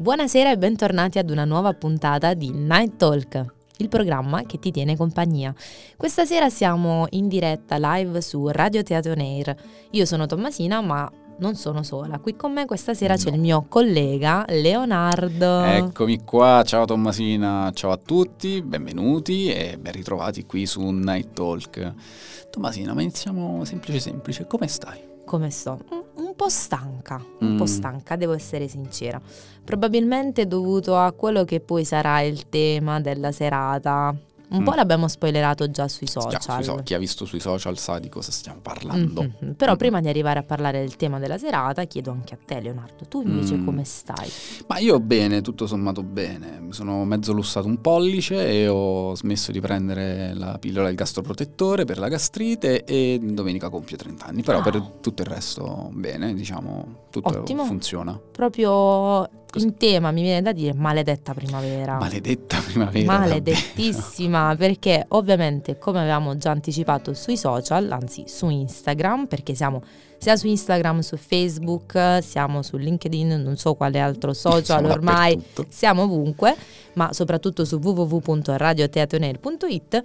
Buonasera e bentornati ad una nuova puntata di Night Talk, il programma che ti tiene compagnia. Questa sera siamo in diretta live su Radio Teatro Nair. Io sono Tommasina, ma non sono sola. Qui con me questa sera no. c'è il mio collega Leonardo. Eccomi qua, ciao Tommasina, ciao a tutti, benvenuti e ben ritrovati qui su Night Talk. Tommasina, ma iniziamo semplice semplice, come stai? Come sto? Un po' stanca, un mm. po' stanca, devo essere sincera. Probabilmente dovuto a quello che poi sarà il tema della serata un mm. po' l'abbiamo spoilerato già sui social. Già, sui chi ha visto sui social sa di cosa stiamo parlando. Mm-hmm. Però mm. prima di arrivare a parlare del tema della serata, chiedo anche a te, Leonardo, tu invece mm. come stai? Ma io bene, tutto sommato bene. Mi sono mezzo lussato un pollice e ho smesso di prendere la pillola del gastroprotettore per la gastrite e domenica compio 30 anni. Però ah. per tutto il resto bene, diciamo, tutto Ottimo. funziona. Proprio Così. in tema mi viene da dire maledetta primavera. Maledetta primavera. Maledettissima, perché ovviamente come avevamo già anticipato sui social, anzi su Instagram, perché siamo sia su Instagram, su Facebook, siamo su LinkedIn, non so quale altro social siamo ormai, siamo ovunque, ma soprattutto su www.radioteatonel.it.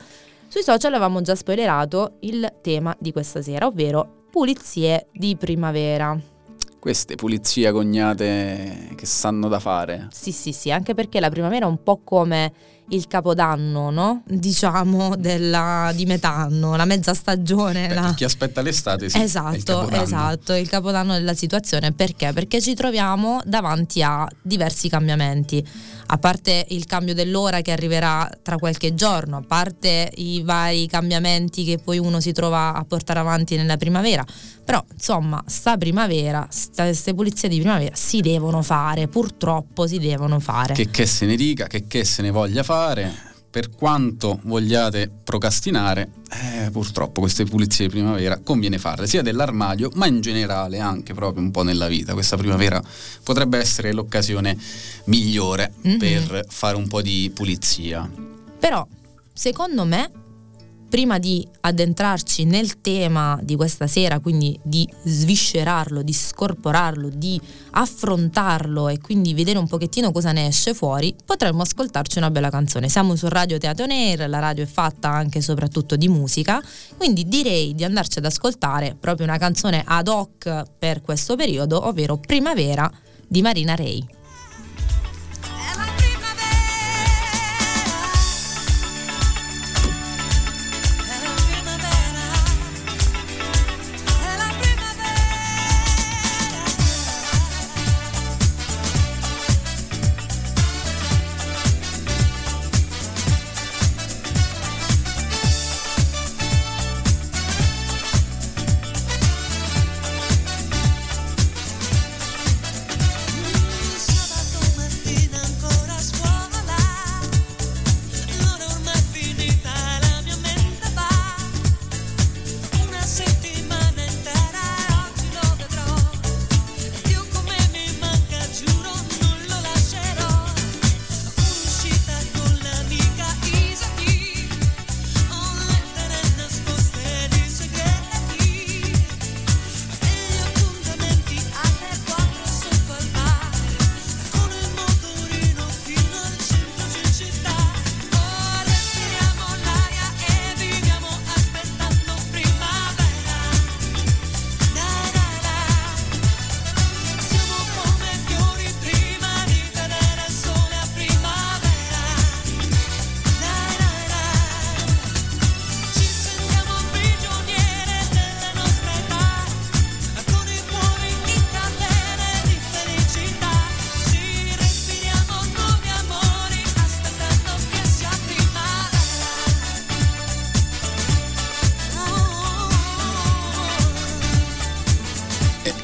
Sui social avevamo già spoilerato il tema di questa sera, ovvero pulizie di primavera queste pulizie agognate che sanno da fare. Sì, sì, sì, anche perché la primavera è un po' come il capodanno, no? Diciamo della, di metà anno, la mezza stagione. Beh, la... Chi aspetta l'estate, sì. Esatto, il esatto, il capodanno della situazione. Perché? Perché ci troviamo davanti a diversi cambiamenti. A parte il cambio dell'ora che arriverà tra qualche giorno, a parte i vari cambiamenti che poi uno si trova a portare avanti nella primavera, però insomma, sta primavera, queste pulizie di primavera si devono fare, purtroppo si devono fare. Che, che se ne dica, che, che se ne voglia fare, per quanto vogliate procrastinare, eh, purtroppo queste pulizie di primavera conviene farle, sia dell'armadio, ma in generale anche proprio un po' nella vita. Questa primavera potrebbe essere l'occasione migliore mm-hmm. per fare un po' di pulizia. Però, secondo me, prima di addentrarci nel tema di questa sera, quindi di sviscerarlo, di scorporarlo, di affrontarlo e quindi vedere un pochettino cosa ne esce fuori, potremmo ascoltarci una bella canzone. Siamo su Radio Teatro Nair, la radio è fatta anche e soprattutto di musica, quindi direi di andarci ad ascoltare proprio una canzone ad hoc per questo periodo, ovvero Primavera di Marina Ray.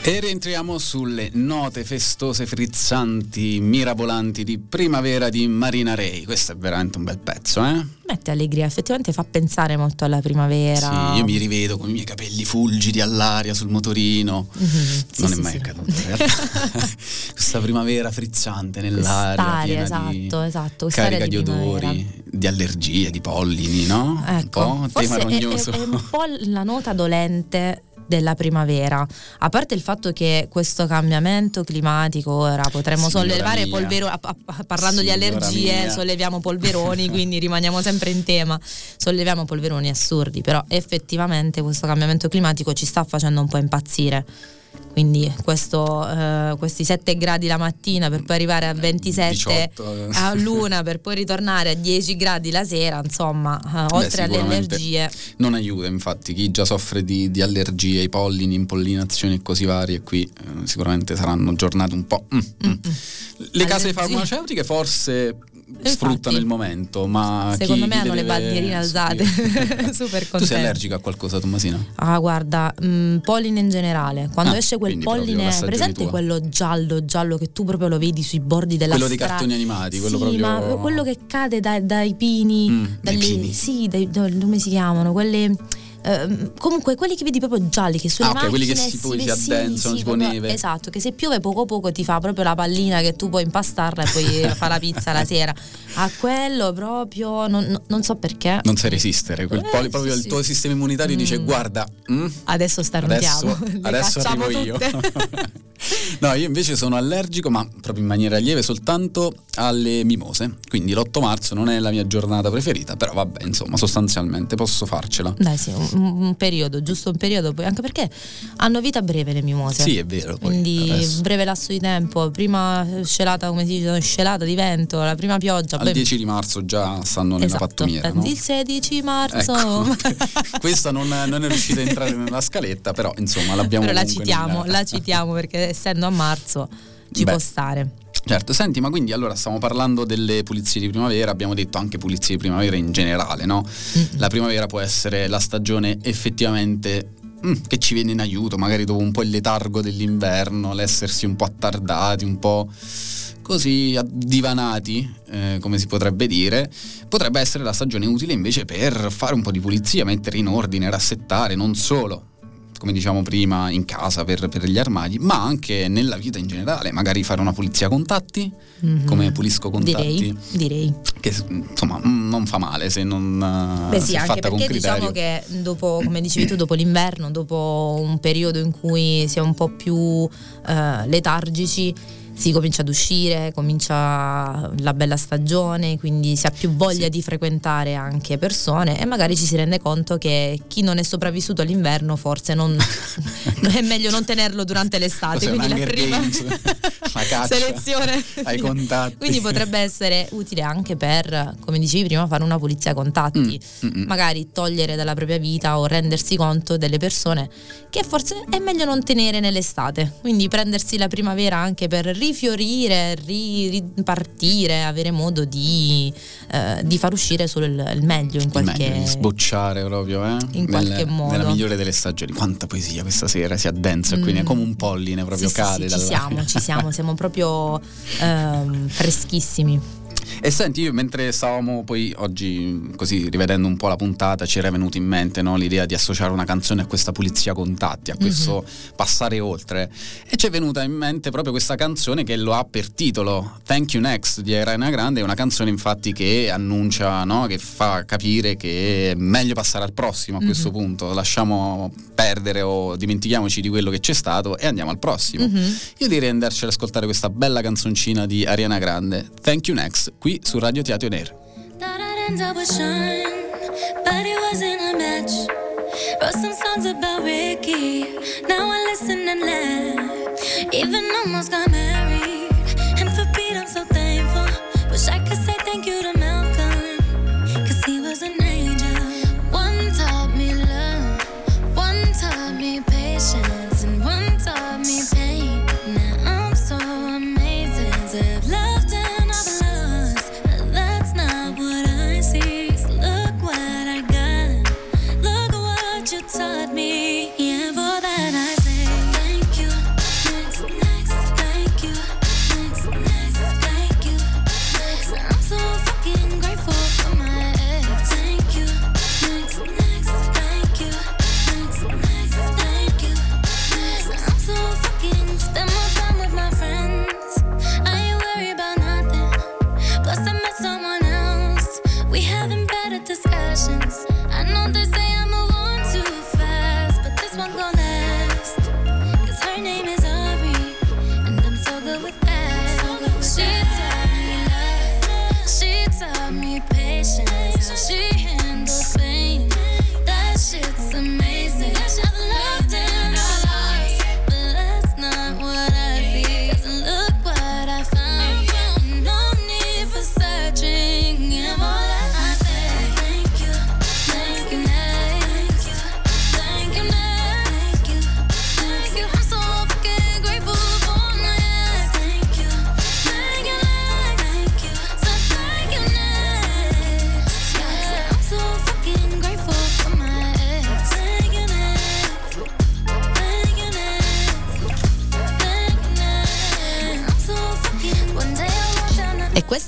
E rientriamo sulle note festose, frizzanti, mirabolanti di primavera di Marina Ray. Questo è veramente un bel pezzo, eh? Mette allegria, effettivamente fa pensare molto alla primavera. Sì, io mi rivedo con i miei capelli fulgidi all'aria sul motorino. Mm-hmm. Sì, non sì, è mai accaduto, Questa primavera frizzante nell'aria, Quest'aria, esatto, esatto. carica di, di odori, di allergie, di pollini, no? Ecco, un po' tema rognoso. È, è, è un po' la nota dolente della primavera. A parte il fatto che questo cambiamento climatico ora potremmo Signora sollevare polveroni, parlando Signora di allergie, mia. solleviamo polveroni, quindi rimaniamo sempre in tema, solleviamo polveroni assurdi, però effettivamente questo cambiamento climatico ci sta facendo un po' impazzire quindi questo, eh, questi 7 gradi la mattina per poi arrivare a 27 18. Eh. a luna per poi ritornare a 10 gradi la sera insomma eh, oltre Beh, alle allergie non aiuta infatti chi già soffre di, di allergie i pollini, impollinazioni e così varie qui eh, sicuramente saranno giornate un po' mm, mm. le case farmaceutiche forse sfruttano il momento, ma secondo me hanno le bandierine alzate. Super contento. Tu sei allergica a qualcosa, Tommasina? Ah, guarda, mh, mm, polline in generale. Quando ah, esce quel polline, presente quello giallo, giallo che tu proprio lo vedi sui bordi della quello strada. Quello dei cartoni animati, quello sì, proprio. Ma quello che cade dai, dai pini, mm, dalle, dai pini. Sì, dai, come si chiamano? Quelle Ehm, comunque quelli che vedi proprio gialli che sulle ah, okay, quelli che si, poi si addensano sì, tipo neve esatto che se piove poco poco ti fa proprio la pallina che tu puoi impastarla e poi fa la pizza la sera. A quello proprio non, non so perché. Non sai resistere quel eh, poli, proprio sì, il tuo sistema immunitario mm. dice guarda mm, adesso starnutiamo adesso, adesso arrivo io No, io invece sono allergico, ma proprio in maniera lieve, soltanto alle mimose. Quindi l'8 marzo non è la mia giornata preferita, però vabbè, insomma, sostanzialmente posso farcela. Dai, sì, un, un periodo, giusto un periodo, poi, anche perché hanno vita breve le mimose. Sì, è vero. Quindi adesso. breve lasso di tempo, prima scelata, come si dice, scelata di vento, la prima pioggia. Al poi... 10 di marzo già stanno nella esatto, pattumiera. No? Il 16 marzo. Ecco. Questa non, non, è riuscita a entrare nella scaletta, però insomma l'abbiamo Però la citiamo, nella... la citiamo perché essendo a marzo ci Beh. può stare. Certo, senti, ma quindi allora stiamo parlando delle pulizie di primavera, abbiamo detto anche pulizie di primavera in generale, no? La primavera può essere la stagione effettivamente mm, che ci viene in aiuto, magari dopo un po' il letargo dell'inverno, l'essersi un po' attardati, un po' così divanati, eh, come si potrebbe dire, potrebbe essere la stagione utile invece per fare un po' di pulizia, mettere in ordine, rassettare, non solo come diciamo prima, in casa per, per, gli armadi, ma anche nella vita in generale, magari fare una pulizia contatti, mm-hmm. come pulisco contatti. Direi, direi. Che insomma non fa male se non Beh, sì, anche perché diciamo che dopo, come dicevi tu, dopo l'inverno, dopo un periodo in cui si è un po' più uh, letargici, si comincia ad uscire, comincia la bella stagione, quindi si ha più voglia sì. di frequentare anche persone e magari ci si rende conto che chi non è sopravvissuto all'inverno forse non, è meglio non tenerlo durante l'estate. Cos'è quindi la prima Games, selezione ai contatti. Quindi potrebbe essere utile anche per, come dicevi prima, fare una pulizia a contatti, mm, mm, mm. magari togliere dalla propria vita o rendersi conto delle persone che forse è meglio non tenere nell'estate. Quindi prendersi la primavera anche per ri- rifiorire, ripartire, avere modo di, eh, di, far uscire solo il, il meglio in qualche meglio, sbocciare proprio eh? in Nel, qualche modo. Nella migliore delle stagioni. Quanta poesia questa sera si addensa mm. quindi è come un polline proprio sì, cade. Sì, sì, ci siamo, ci siamo, siamo proprio ehm, freschissimi. E senti, io mentre stavamo poi oggi così rivedendo un po' la puntata, ci era venuto in mente no, l'idea di associare una canzone a questa pulizia contatti, a questo mm-hmm. passare oltre. E ci è venuta in mente proprio questa canzone che lo ha per titolo Thank You Next di Ariana Grande, è una canzone infatti che annuncia, no, che fa capire che è meglio passare al prossimo a mm-hmm. questo punto, lasciamo perdere o dimentichiamoci di quello che c'è stato e andiamo al prossimo. Mm-hmm. Io direi andarci ad ascoltare questa bella canzoncina di Ariana Grande, Thank You Next qui su Radio Teatro Nero. Wrote some songs about Ricky. Even almost got married. Taught me patience. She handles pain. That shit's amazing.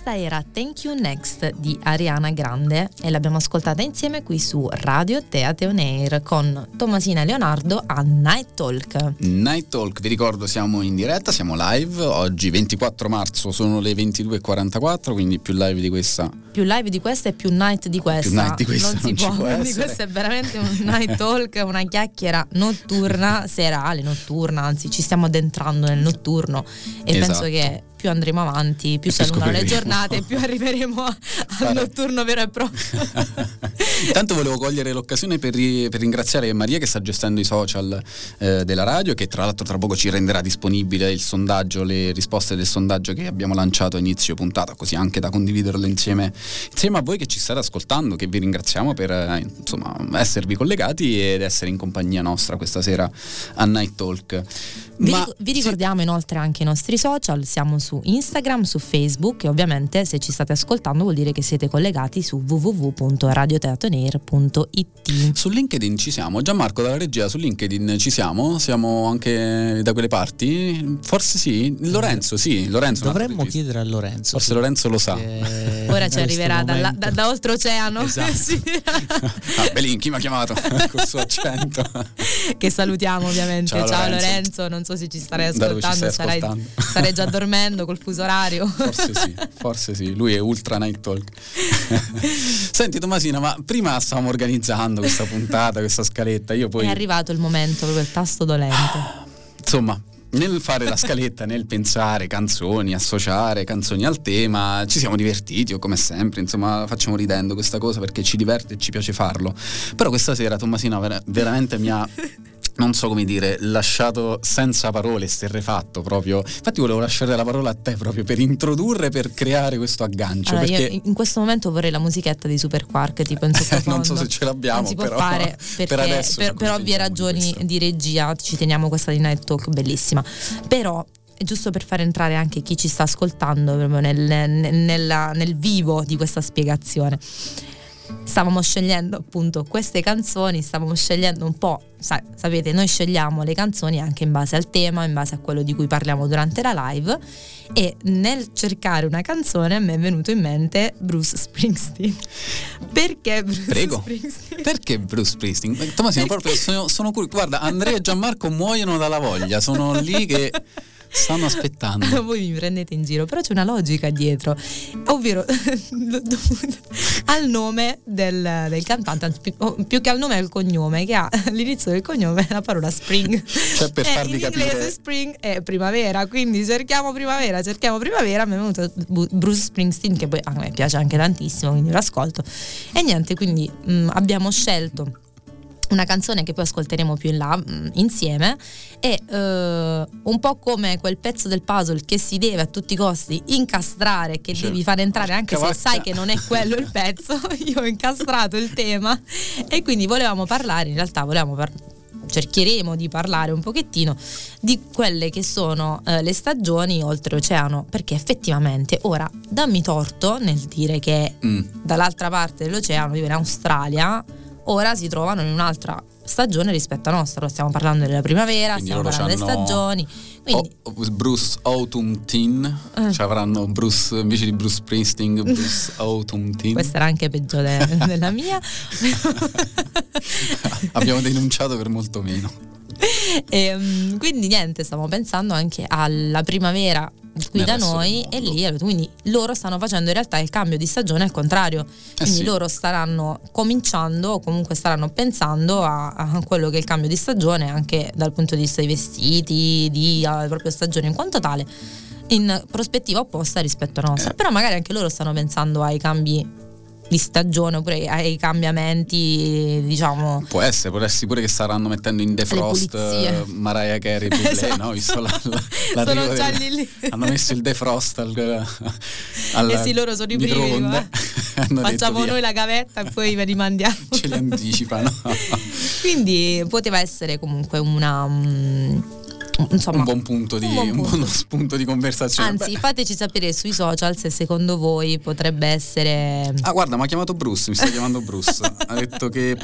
Questa era Thank You Next di Ariana Grande e l'abbiamo ascoltata insieme qui su Radio Teate On Air con Tomasina Leonardo a Night Talk. Night Talk, vi ricordo siamo in diretta, siamo live, oggi 24 marzo sono le 22.44, quindi più live di questa. Più live di questa e più night di questa. Più night di questa non si non ci può, quindi questo è veramente un night talk, una chiacchiera notturna, serale, notturna, anzi ci stiamo addentrando nel notturno e Esatto. penso che più andremo avanti, più si allungano le giornate, più arriveremo a- al notturno vero e proprio. Intanto volevo cogliere l'occasione per, per ringraziare Maria che sta gestendo i social eh, della radio, che tra l'altro tra poco ci renderà disponibile il sondaggio, le risposte del sondaggio che abbiamo lanciato a inizio puntata, così anche da condividerlo insieme, insieme a voi che ci state ascoltando, che vi ringraziamo per eh, insomma, esservi collegati ed essere in compagnia nostra questa sera a Night Talk. Vi, Ma- vi ricordiamo inoltre anche i nostri social, siamo su Instagram, su Facebook e ovviamente se ci state ascoltando vuol dire che siete collegati su www.radioteatoneir.it. Su LinkedIn ci siamo, Gianmarco dalla regia su LinkedIn ci siamo, siamo anche da quelle parti, forse sì, Lorenzo sì, Lorenzo. Dovremmo chiedere a Lorenzo. Forse sì, Lorenzo lo sa. che Ora ci arriverà dalla- da, da oltreoceano Esatto. Sì. Ah, Belin, chi mi ha chiamato col suo accento? che salutiamo ovviamente. Ciao, Ciao, Lorenzo. Lorenzo. non so se ci ci ascoltando, stai sarai, ascoltando? starei già dormendo col fuso orario. Forse sì, forse sì, lui è ultra night talk. Senti Tomasina, ma prima stavamo organizzando questa puntata, questa scaletta, io poi È arrivato il momento, proprio il tasto dolente. insomma nel fare la scaletta, nel pensare canzoni, associare canzoni al tema, ci siamo divertiti, o come sempre, insomma, facciamo ridendo questa cosa perché ci diverte e ci piace farlo. Però questa sera Tommasina ver- veramente mi ha non so come dire, lasciato senza parole, sterrefatto proprio. Infatti volevo lasciare la parola a te proprio per introdurre, per creare questo aggancio. Allora, perché io in questo momento vorrei la musichetta di Super Quark, tipo in non sottofondo. so se ce l'abbiamo, Non si può però fare per perché adesso per, per ovvie di ragioni questo. di regia ci teniamo questa di Night Talk bellissima. Però è giusto per far entrare anche chi ci sta ascoltando proprio nel, nel- nella- nel vivo di questa spiegazione. Stavamo scegliendo appunto queste canzoni, stavamo scegliendo un po', sa- sapete, noi scegliamo le canzoni anche in base al tema, in base a quello di cui parliamo durante la live e nel cercare una canzone a me è venuto in mente Bruce Springsteen. Perché Bruce Prego. Springsteen? Perché Bruce Springsteen? Tommasino, proprio sono, sono curioso. Guarda, Andrea e Gianmarco muoiono dalla voglia, sono lì che stanno aspettando. Voi mi prendete in giro, però c'è una logica dietro, ovvero al nome del, del cantante, più, che al nome al cognome, che ha all'inizio del cognome la parola spring. Cioè, per E farvi in capire- inglese spring è primavera, quindi cerchiamo primavera, cerchiamo primavera, mi è venuto Bruce Springsteen, che poi a me piace anche tantissimo, quindi lo ascolto. E niente, quindi mh, abbiamo scelto una canzone che poi ascolteremo più in là mh, insieme e eh, un po' come quel pezzo del puzzle che si deve a tutti i costi incastrare che Cioè, devi fare entrare anche se porca sai che non è quello il pezzo io ho incastrato il tema. E quindi volevamo parlare in realtà volevamo par- cercheremo di parlare un pochettino di quelle che sono eh, le stagioni oltreoceano perché effettivamente ora dammi torto nel dire che Mm. dall'altra parte dell'oceano, tipo in Australia, ora si trovano in un'altra stagione rispetto a nostra. Stiamo parlando della primavera, Quindi stiamo parlando delle stagioni. Quindi Bruce Autumn Teen, Eh. cioè avranno Bruce invece di Bruce Springsteen, Bruce Autumn Teen. questa era anche peggio de- della mia. Abbiamo denunciato per molto meno. E, mm, quindi niente, stiamo pensando anche alla primavera qui da noi e lì quindi loro stanno facendo in realtà il cambio di stagione al contrario quindi Eh sì. loro staranno cominciando o comunque staranno pensando a, a quello che è il cambio di stagione anche dal punto di vista dei vestiti di eh, proprio stagione in quanto tale in prospettiva opposta rispetto alla nostra. Eh. Però magari anche loro stanno pensando ai cambi di stagione oppure ai cambiamenti, diciamo. Può essere, può essere pure che staranno mettendo in defrost eh, Mariah Carey Bublé, Esatto. no? Visto la, la, Sono già lì lì. Hanno messo il defrost al, al Eh sì, loro sono i primi, eh. Detto, Facciamo noi la gavetta e poi ve li mandiamo. Ce li anticipano. Quindi poteva essere comunque una. Mm, insomma, un buon punto di, un buon un punto. buono spunto di conversazione. Anzi, Beh. fateci sapere sui social se secondo voi potrebbe essere. Ah, guarda, mi ha chiamato Bruce, mi sta chiamando Bruce. ha detto che.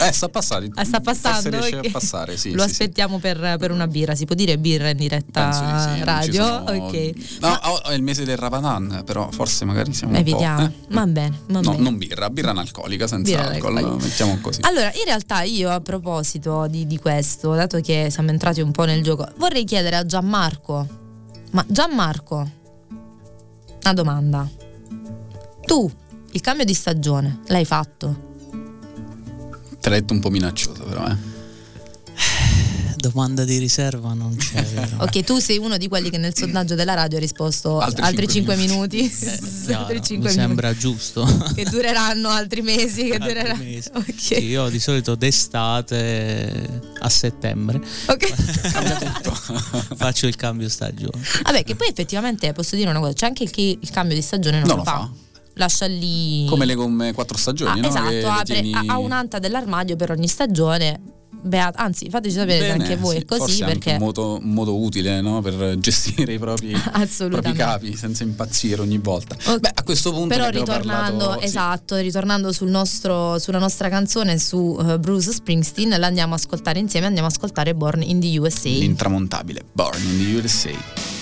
Eh, sta passando. Ah, sta passando? Riesce Ok. a passare, sì. Lo sì, sì. aspettiamo per, per una birra. Si può dire birra in diretta sì, radio? sono- Ok. No, Ma- oh, è il mese del Ramadan, però forse magari siamo un po'. vediamo. eh. Va bene, va No, bene. non birra, birra analcolica, senza Birra alcol, analcolica. mettiamo così. Allora, in realtà io a proposito di, di questo, dato che siamo entrati un po' nel gioco, vorrei chiedere a Gianmarco. Ma Gianmarco, una domanda. Tu il cambio di stagione l'hai fatto? Te l'hai detto un po' minaccioso, però, eh. Domanda di riserva non c'è. vero? Ok, tu sei uno di quelli che nel sondaggio della radio ha risposto Altri altri, cinque 5 minuti. Eh, no, altri no, 5 mi minuti. sembra giusto. Che dureranno altri mesi. Che Altri dureranno. mesi. Ok. Sì, io di solito d'estate a settembre Ok. Cambia tutto. faccio il cambio stagione. Vabbè, che poi effettivamente posso dire una cosa: c'è anche chi il cambio di stagione non, Non lo lo fa. fa. Lascia lì. Come le gomme quattro Ah, stagioni, no? esatto, apre, tieni- ha un'anta dell'armadio per ogni stagione. Beata- anzi, fateci sapere se Bene, anche voi sì, è così forse è perché un modo, un modo utile no? per gestire i propri, propri capi senza impazzire ogni volta. Ok. Beh, a questo punto Però ritornando, parlato- sì. esatto, ritornando sul nostro, sulla nostra canzone su eh, Bruce Springsteen, la andiamo a ascoltare insieme, andiamo a ascoltare Born in the USA. L'intramontabile Born in the USA.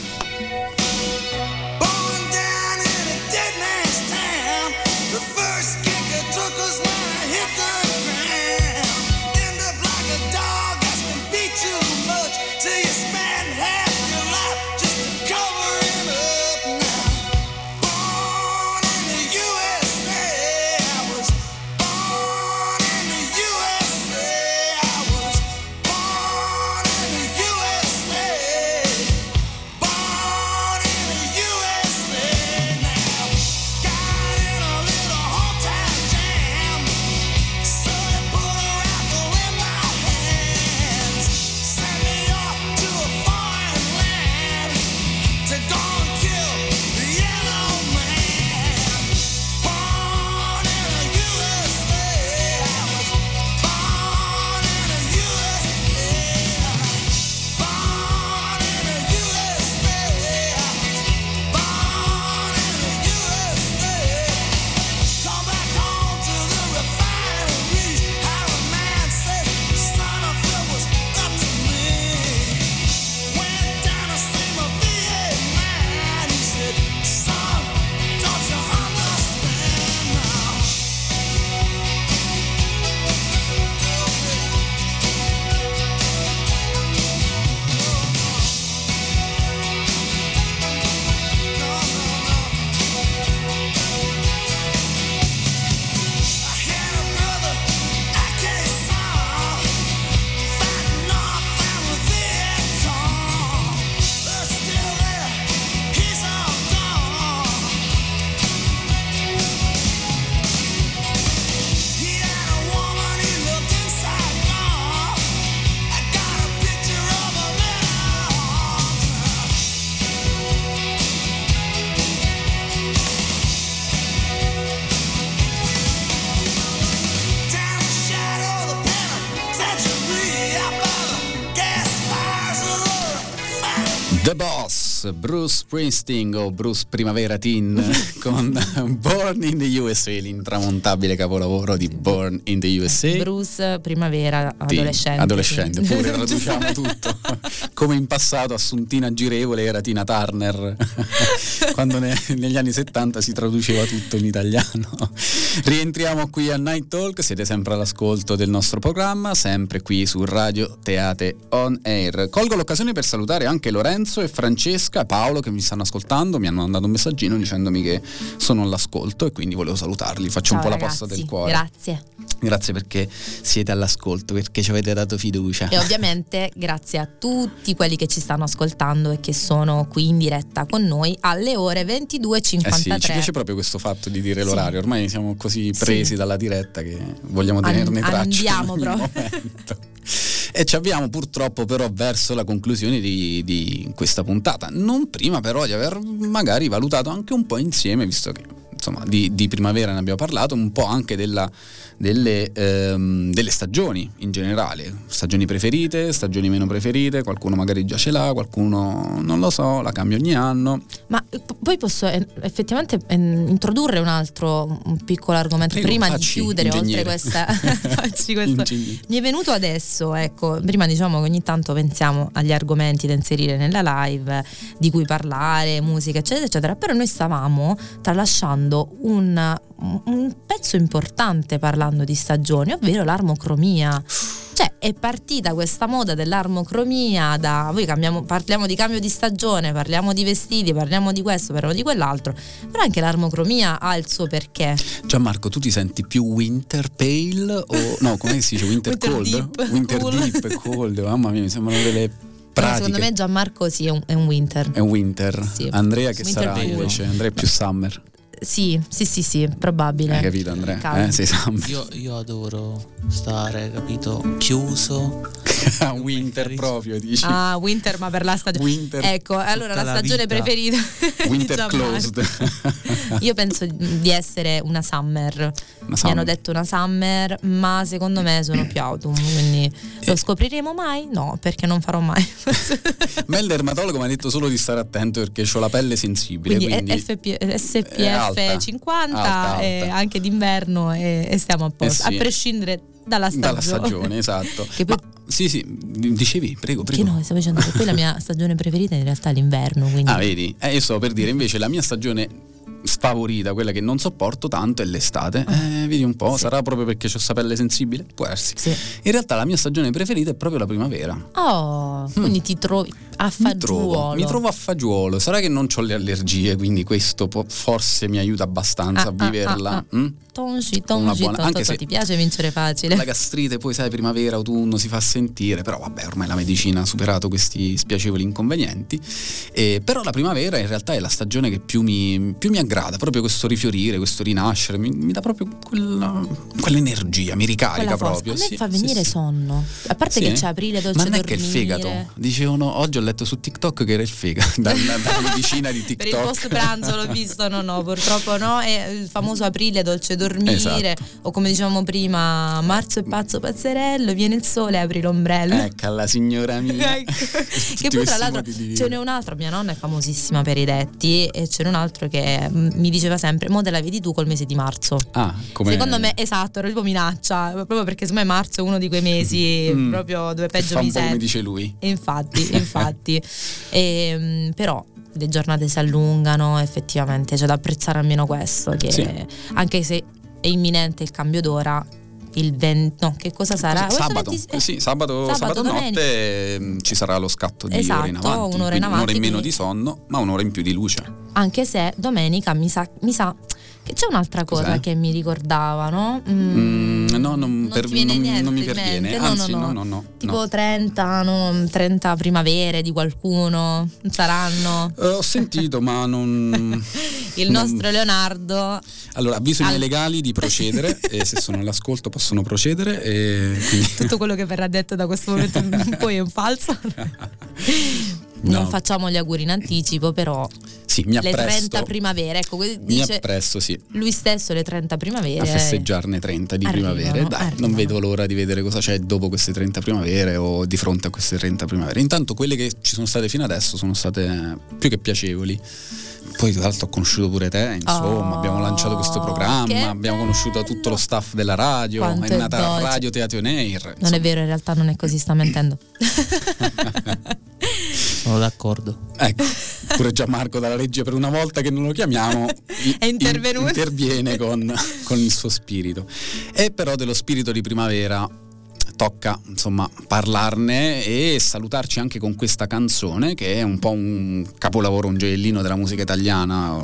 Boss, Bruce Springsteen o Bruce Primavera Teen con Born in the USA, l'intramontabile capolavoro di Born in the USA. Bruce, primavera, Teen, adolescente. adolescente, sì. pure traduciamo tutto. Come in passato Assuntina Girevole era Tina Turner, quando ne- negli anni 70 si traduceva tutto in italiano. Rientriamo qui a Night Talk, siete sempre all'ascolto del nostro programma, sempre qui su Radio Teate On Air. Colgo l'occasione per salutare anche Lorenzo e Francesca, Paolo che mi stanno ascoltando, mi hanno mandato un messaggino dicendomi che sono all'ascolto e quindi volevo salutarli, faccio Ciao, un po' la ragazzi, posta del cuore. Grazie. Grazie perché siete all'ascolto, perché ci avete dato fiducia. E ovviamente grazie a tutti quelli che ci stanno ascoltando e che sono qui in diretta con noi alle ore 22.53. Eh sì, ci piace proprio questo fatto di dire Sì. l'orario, ormai siamo così Sì. presi dalla diretta che vogliamo An- tenerne traccia. andiamo proprio. E ci abbiamo purtroppo però verso la conclusione di, di questa puntata, non prima però di aver magari valutato anche un po' insieme, visto che insomma di, di primavera ne abbiamo parlato, un po' anche della- delle, ehm, delle stagioni in generale, stagioni preferite, stagioni meno preferite, qualcuno magari già ce l'ha, qualcuno non lo so, la cambia ogni anno. Ma eh, poi posso eh, effettivamente eh, introdurre un altro un piccolo argomento Prego, prima di facci, chiudere oltre ingegnere. questa questo. Ingegnere. Mi è venuto adesso, ecco, prima diciamo che ogni tanto pensiamo agli argomenti da inserire nella live, di cui parlare, musica, eccetera, eccetera, però noi stavamo tralasciando un, un pezzo importante parlando di stagioni, ovvero l'armocromia. Cioè è partita questa moda dell'armocromia da voi cambiamo- parliamo di cambio di stagione, parliamo di vestiti, parliamo di questo, parliamo di quell'altro, però anche l'armocromia ha il suo perché. Gianmarco, tu ti senti più winter pale o no, come si dice? Winter, Winter cold? deep, winter cool. deep, cold, mamma mia, mi sembrano delle pratiche. secondo me Gianmarco sì, è un, è un winter. è un winter. Sì. Andrea che Winter sarà cool. invece? Andrea è più summer. Sì, sì, sì, sì, probabile. Hai capito Andrea? Eh, sei. Io, io adoro stare, capito, chiuso. winter proprio, dici. Ah, winter, ma per la stagione. Winter, Ecco, allora la la stagione vita. preferita winter closed. Io penso di essere una summer. Una Mi summer. hanno detto una summer, ma secondo me sono più autumn. Quindi lo scopriremo mai? No, perché non farò mai. Ma il dermatologo mi ha detto solo di stare attento perché ho la pelle sensibile. Quindi, Quindi, FP SPF è alta. 50 Alta, e alta. anche d'inverno e, e stiamo a posto, Eh sì. a prescindere dalla stagione. dalla stagione, esatto. Che poi- Ma- sì, sì, dicevi, prego, Che prego. no, stavo dicendo che poi la mia stagione preferita in realtà è l'inverno. Quindi Ah, vedi? Eh, io stavo per dire invece la mia stagione sfavorita, quella che non sopporto tanto, è l'estate. Eh, vedi un po', Sì. sarà proprio perché ho sta pelle sensibile? Può darsi. Sì. In realtà la mia stagione preferita è proprio la primavera. Oh, quindi ti trovi a Mm. Mi trovo, fagiolo. mi trovo a fagiolo. Sarà che non ho le allergie, quindi questo può- forse mi aiuta abbastanza Ah, a viverla. ah, ah, mm? Tonci, Una tonci, buona- anche se- ti piace vincere facile. La gastrite poi sai primavera, autunno si fa sentire, però vabbè ormai la medicina ha superato questi spiacevoli inconvenienti. Eh, però la primavera in realtà è la stagione che più mi, più mi aggrada, proprio questo rifiorire, questo rinascere, mi, mi dà proprio quella, quell'energia, mi ricarica proprio. A me sì, fa venire sì. sonno. A parte che c'è aprile dolce Ma non è che dormire. il fegato, dicevano, oggi ho letto su TikTok che era il fegato, dalla, dalla medicina di Per TikTok. il post pranzo l'ho visto, no, no, purtroppo no. È il famoso aprile dolce dormire. Esatto. O come dicevamo prima, marzo è pazzo pazzerello, viene il sole, apri l'ombrello. Ecco, la signora mia. Ecco. Che poi tra l'altro ce n'è un altro, mia nonna è famosissima per i detti e ce n'è un altro che mm, mi diceva sempre, mo te la vedi tu col mese di marzo. Ah, come Secondo me esatto, ero tipo minaccia, proprio perché secondo me marzo è uno di quei mesi Mm. proprio dove peggio mi po' come sento. dice lui. E Infatti, infatti. Ehm, però le giornate si allungano, effettivamente c'è da apprezzare almeno questo, che Sì. anche se è imminente il cambio d'ora, il 20, no, che cosa sarà? Sabato, 20 eh sì, sabato, sabato, sabato notte ehm, ci sarà lo scatto di Esatto, ore in avanti, un'ora in avanti, un'ora in meno di sonno, ma un'ora in più di luce. Anche se domenica mi sa, mi sa c'è un'altra cosa Cos'è? che mi ricordava, no? Mm, no, non, per- ti viene non- non mi perviene, anzi no, no, no, no. Tipo no. 30, no, 30 primavere di qualcuno, saranno. Eh, ho sentito, ma non. Il non- nostro Leonardo Allora, avviso i miei Al- legali di procedere, e se sono all'ascolto possono procedere. E quindi... tutto quello che verrà detto da questo momento in poi è un falso. Non No. facciamo gli auguri in anticipo, però Sì, mi le appresto. 30 primavere, ecco, dice appresto, sì. lui stesso le 30 primavere. a festeggiarne 30 di arrivano, primavere. Dai, arrivano. non vedo l'ora di vedere cosa c'è dopo queste 30 primavere o di fronte a queste 30 primavere. Intanto quelle che ci sono state fino adesso sono state più che piacevoli. Poi tra l'altro ho conosciuto pure te, insomma, Oh, abbiamo lanciato questo programma, abbiamo conosciuto tutto lo staff della radio, Quanto è nata dolce. Radio Teatro on Air. Non è vero, in realtà non è così, sta mentendo. Sono d'accordo. Ecco, pure Gianmarco dalla legge per una volta che non lo chiamiamo È intervenuto. interviene con, con il suo spirito. E però dello spirito di primavera tocca insomma parlarne e salutarci anche con questa canzone che è un po' un capolavoro, un gioiellino della musica italiana,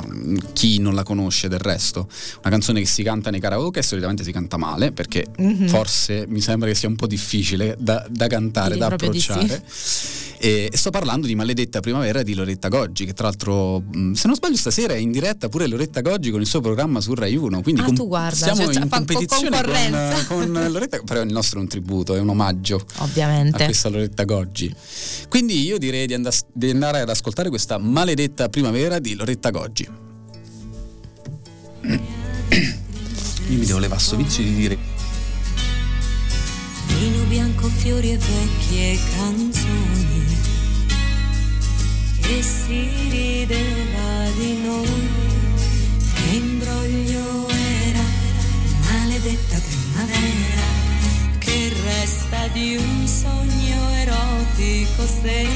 chi non la conosce del resto, una canzone che si canta nei karaoke e solitamente si canta male perché Mhm. forse mi sembra che sia un po' difficile da, da cantare, Direi da di sì. E, sto parlando di Maledetta Primavera di Loretta Goggi, che tra l'altro, mh, se non sbaglio, stasera è in diretta pure Loretta Goggi con il suo programma su Rai 1. Quindi Ah, com- tu guarda, siamo cioè, in fa- competizione con, concorrenza. con Loretta, però il nostro è un tributo, è un omaggio a Ovviamente. questa Loretta Goggi. Quindi io direi di, andas- di andare ad ascoltare questa Maledetta Primavera di Loretta Goggi. Io mi devo levare sto vizio di dire Vino bianco, fiori e vecchie canzoni E si rideva di noi. Che imbroglio era Maledetta primavera Che resta di un sogno erotico se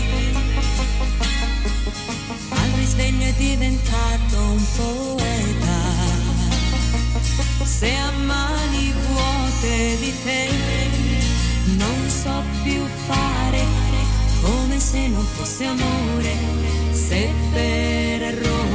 Al risveglio è diventato un poeta. Se a mani vuote di te non so più fare come se non fosse amore, se per errore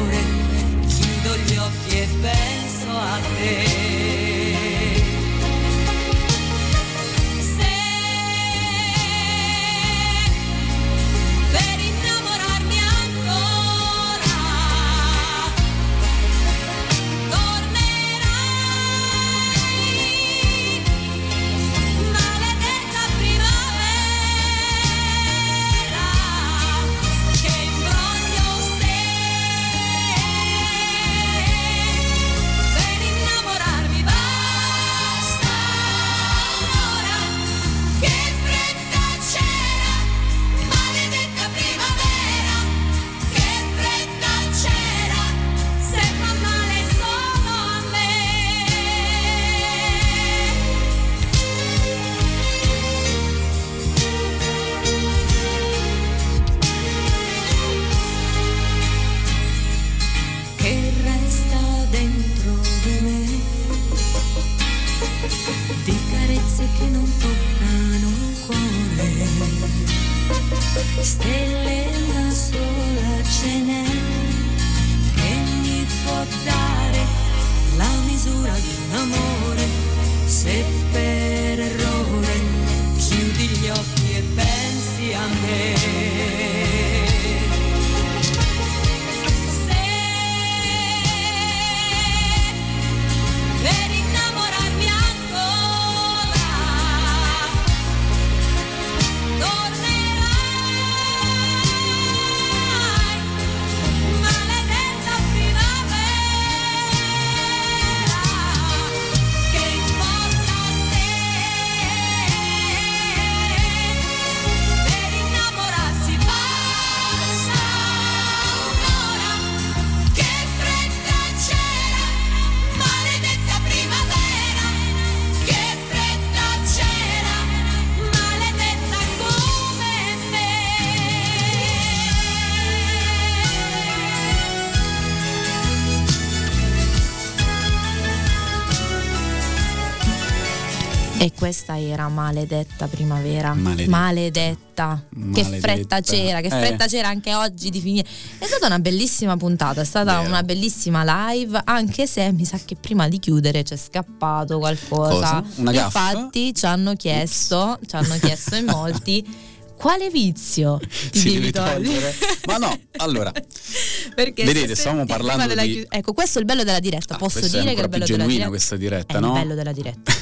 questa era maledetta primavera. Maledetta. Maledetta. Che Maledetta. fretta c'era, che Eh. fretta c'era anche oggi di finire. È stata una bellissima puntata, è stata Vero. una bellissima live, anche se mi sa che prima di chiudere c'è scappato qualcosa. Infatti ci hanno chiesto, ci hanno chiesto in molti quale vizio ti si devi togliere? togliere. Ma no, allora, Perché Vedete, prima parlando della di- Ecco, questo è il bello della diretta. Ah, Posso questa è dire che è il ancora bello più della genuina diretta. questa diretta, è no? il bello della diretta.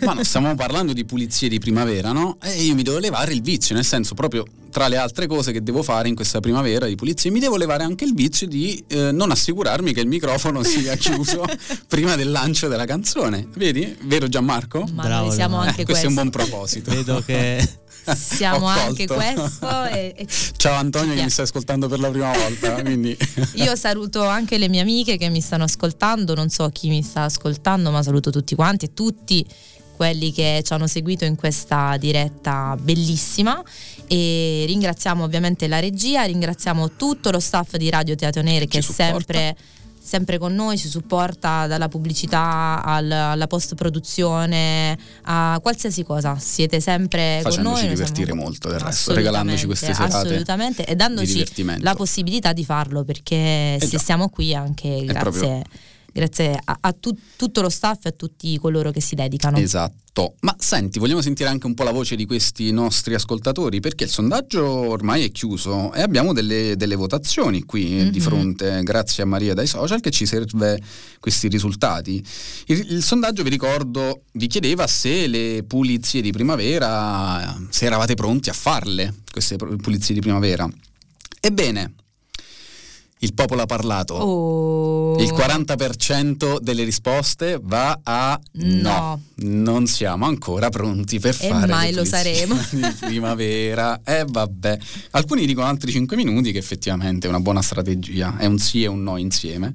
ma no, stiamo parlando di pulizie di primavera, no? E io mi devo levare il vizio, nel senso proprio tra le altre cose che devo fare in questa primavera di pulizie, mi devo levare anche il vizio di eh, non assicurarmi che il microfono sia chiuso prima del lancio della canzone. Vedi? Vero Gianmarco? Ma Bravo, noi siamo Leonardo. anche Questo è un questo. buon proposito. Vedo che Siamo Ho anche colto. questo. E, e Ciao Antonio che mi stai ascoltando per la prima volta, quindi io saluto anche le mie amiche che mi stanno ascoltando, non so chi mi sta ascoltando, ma saluto tutti quanti e tutti quelli che ci hanno seguito in questa diretta bellissima e ringraziamo ovviamente la regia, ringraziamo tutto lo staff di Radio Teatro Nere che è supporta. sempre sempre con noi, ci supporta dalla pubblicità al- alla post produzione a qualsiasi cosa. Siete sempre con Facendoci noi. noi divertire siamo- molto, del resto, regalandoci queste serate Assolutamente, e dandoci la possibilità di farlo perché se già. stiamo qui anche grazie, grazie a, a tu- tutto lo staff e a tutti coloro che si dedicano. Esatto. Ma senti, vogliamo sentire anche un po' la voce di questi nostri ascoltatori? Perché il sondaggio ormai è chiuso e abbiamo delle, delle votazioni qui Mhm. di fronte, grazie a Maria dai social, che ci serve questi risultati. Il, il sondaggio, vi ricordo, vi chiedeva se le pulizie di primavera, se eravate pronti a farle, queste pu- pulizie di primavera. Ebbene, il popolo ha parlato. Oh. Il 40% delle risposte va a no. No. Non siamo ancora pronti per E fare mai lo saremo. di primavera. E vabbè. Alcuni dicono altri 5 minuti che effettivamente è una buona strategia, è un sì e un no insieme.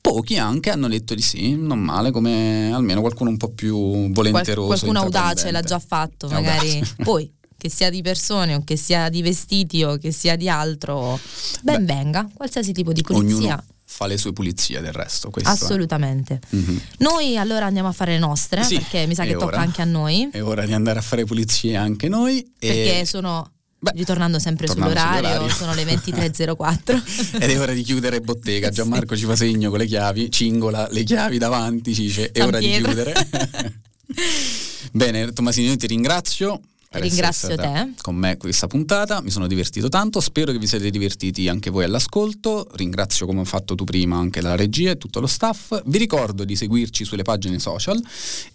Pochi anche hanno detto di sì, non male, come almeno qualcuno un po' più Qual- volenteroso. qualcuno audace l'ha già fatto, magari poi che sia di persone o che sia di vestiti o che sia di altro, ben Beh, venga, qualsiasi tipo di pulizia. Fa le sue pulizie del resto. Questo. Assolutamente. Mhm. Noi allora andiamo a fare le nostre, Sì, perché mi sa che tocca ora. anche a noi, È ora di andare a fare pulizie anche noi. e- perché sono, Beh, ritornando sempre sull'orario, sull'orario. sono le 23.04. Ed è ora di chiudere bottega. Gianmarco ci fa segno con le chiavi, cingola le chiavi davanti, ci dice è San ora Pietro. di chiudere. Bene, Tommasini, io ti ringrazio. Per Ringrazio essere stata te. Con me questa puntata, mi sono divertito tanto, spero che vi siete divertiti anche voi all'ascolto, ringrazio come ho fatto tu prima anche la regia e tutto lo staff, vi ricordo di seguirci sulle pagine social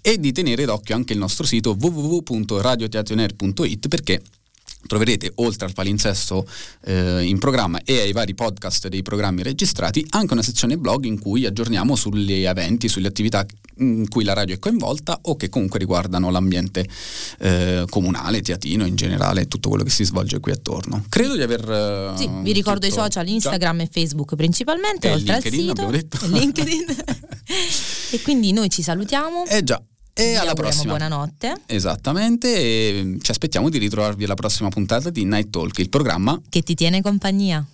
e di tenere d'occhio anche il nostro sito www.radioteatroner.it perché troverete oltre al palinsesto eh, in programma e ai vari podcast dei programmi registrati anche una sezione blog in cui aggiorniamo sugli eventi, sulle attività in cui la radio è coinvolta o che comunque riguardano l'ambiente eh, comunale, teatino in generale, tutto quello che si svolge qui attorno. Credo di aver... eh, Sì, vi ricordo i social, Già. Instagram e Facebook principalmente, E oltre LinkedIn, al abbiamo sito. detto. e LinkedIn. e quindi noi ci salutiamo. Eh già, e vi alla prossima. Buonanotte. Esattamente, e ci aspettiamo di ritrovarvi alla prossima puntata di Night Talk, il programma Che ti tiene compagnia.